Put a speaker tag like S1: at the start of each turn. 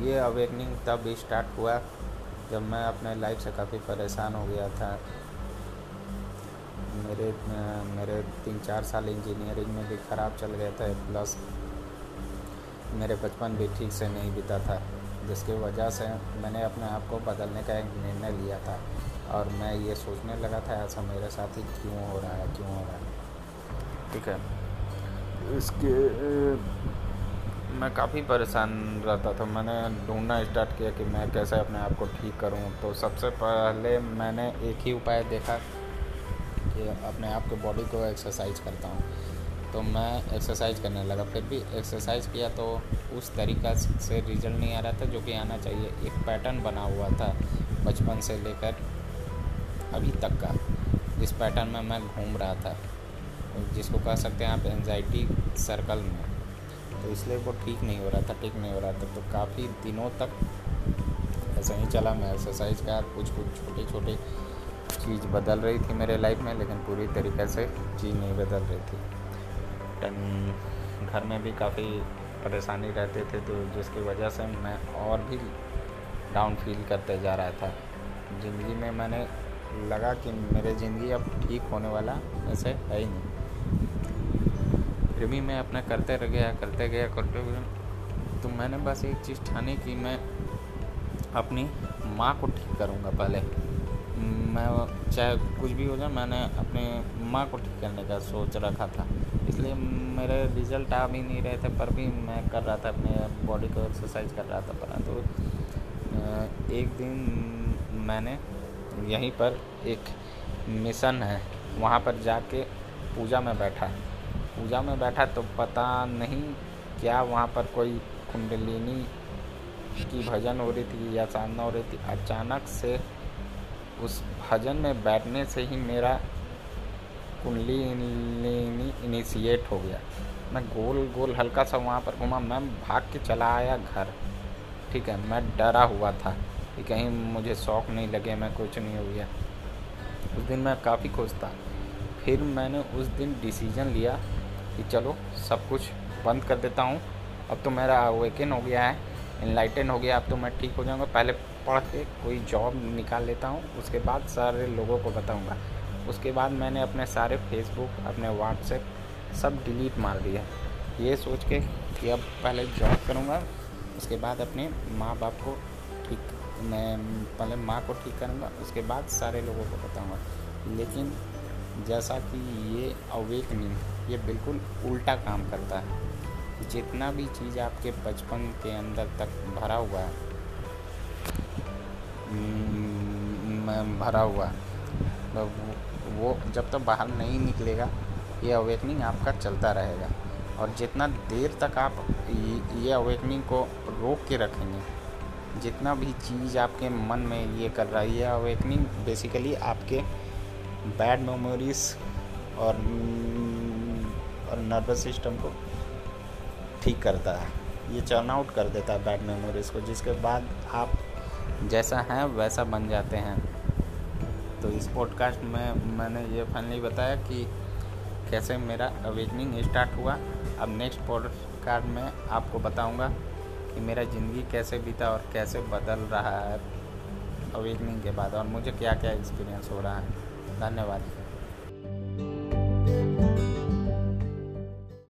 S1: ये अवेकनिंग तब स्टार्ट हुआ, जब मैं अपने लाइफ से काफ़ी परेशान हो गया था। मेरे मेरे तीन चार साल इंजीनियरिंग में भी ख़राब चल गया था प्लस मेरे बचपन भी ठीक से नहीं बीता था, जिसकी वजह से मैंने अपने आप को बदलने का एक निर्णय लिया था। और मैं ये सोचने लगा था, ऐसा मेरे साथ ही क्यों हो रहा है, क्यों हो रहा है? ठीक है। इसके मैं काफ़ी परेशान रहता था। मैंने ढूंढना स्टार्ट किया कि मैं कैसे अपने आप को ठीक करूँ। तो सबसे पहले मैंने एक ही उपाय देखा कि अपने आप के बॉडी को एक्सरसाइज करता हूँ। तो मैं एक्सरसाइज करने लगा। फिर भी एक्सरसाइज किया तो उस तरीक़ा से रिज़ल्ट नहीं आ रहा था, जो कि आना चाहिए। एक पैटर्न बना हुआ था बचपन से लेकर अभी तक का। इस पैटर्न में मैं घूम रहा था, जिसको कह सकते हैं आप एनजाइटी सर्कल में। तो इसलिए वो ठीक नहीं हो रहा था, ठीक नहीं हो रहा था। तो काफ़ी दिनों तक ऐसा ही चला। मैं एक्सरसाइज का कुछ कुछ छोटी छोटी चीज़ बदल रही थी मेरे लाइफ में, लेकिन पूरी तरीके से चीज़ नहीं बदल रही थी। टन घर में भी काफ़ी परेशानी रहते थे तो जिसकी वजह से मैं और भी डाउन फील करते जा रहा था। ज़िंदगी में मैंने लगा कि मेरे ज़िंदगी अब ठीक होने वाला ऐसे है ही नहीं। फिर भी मैं अपना करते रह गया, करते गया, करते हुए तो मैंने बस एक चीज़ ठानी कि मैं अपनी माँ को ठीक करूँगा पहले। मैं चाहे कुछ भी हो जाए, मैंने अपनी माँ को ठीक करने का सोच रखा था। इसलिए मेरे रिज़ल्ट आ भी नहीं रहे थे, पर भी मैं कर रहा था, अपने बॉडी को एक्सरसाइज कर रहा था, परंतु तो एक दिन मैंने यहीं पर एक मिशन है, वहाँ पर जाके पूजा में बैठा। पूजा में बैठा तो पता नहीं क्या वहाँ पर कोई कुंडलिनी की भजन हो रही थी या साधना हो रही थी। अचानक से उस भजन में बैठने से ही मेरा कुंडलिनी इनिशिएट हो गया। मैं गोल गोल हल्का सा वहाँ पर घूमा। मैं भाग के चला आया घर। ठीक है, मैं डरा हुआ था कि कहीं मुझे शौक नहीं लगे, मैं कुछ नहीं हो गया। उस दिन मैं काफ़ी खुश था। फिर मैंने उस दिन डिसीज़न लिया कि चलो, सब कुछ बंद कर देता हूँ। अब तो मेरा अवेकन हो गया है इनलाइटन हो गया, अब तो मैं ठीक हो जाऊँगा। पहले पढ़ के कोई जॉब निकाल लेता हूँ, उसके बाद सारे लोगों को बताऊँगा। उसके बाद मैंने अपने सारे फेसबुक अपने व्हाट्सएप सब डिलीट मार दिया। ये सोच के कि अब पहले जॉब करूँगा, उसके बाद अपने माँ बाप को ठीक, मैं पहले माँ को ठीक करूँगा, उसके बाद सारे लोगों को बताऊँगा। लेकिन जैसा कि ये अवेकनिंग ये बिल्कुल उल्टा काम करता है। जितना भी चीज़ आपके बचपन के अंदर तक भरा हुआ है भरा हुआ है, वो जब तक तो बाहर नहीं निकलेगा, ये अवेकनिंग आपका चलता रहेगा। और जितना देर तक आप ये अवेकनिंग को रोक के रखेंगे, जितना भी चीज़ आपके मन में ये कर रहा है, ये अवेकनिंग बेसिकली आपके बैड मेमोरीज और और नर्वस सिस्टम को ठीक करता है। ये चर्न आउट कर देता है बैड मेमोरीज को, जिसके बाद आप जैसा हैं, वैसा बन जाते हैं। तो इस पॉडकास्ट में मैंने ये फाइनली बताया कि कैसे मेरा अवेकनिंग स्टार्ट हुआ। अब नेक्स्ट पॉडकास्ट में आपको बताऊँगा कि मेरा ज़िंदगी कैसे बीता और कैसे बदल रहा है अवेकनिंग के बाद और मुझे क्या क्या एक्सपीरियंस हो रहा है। धन्यवाद।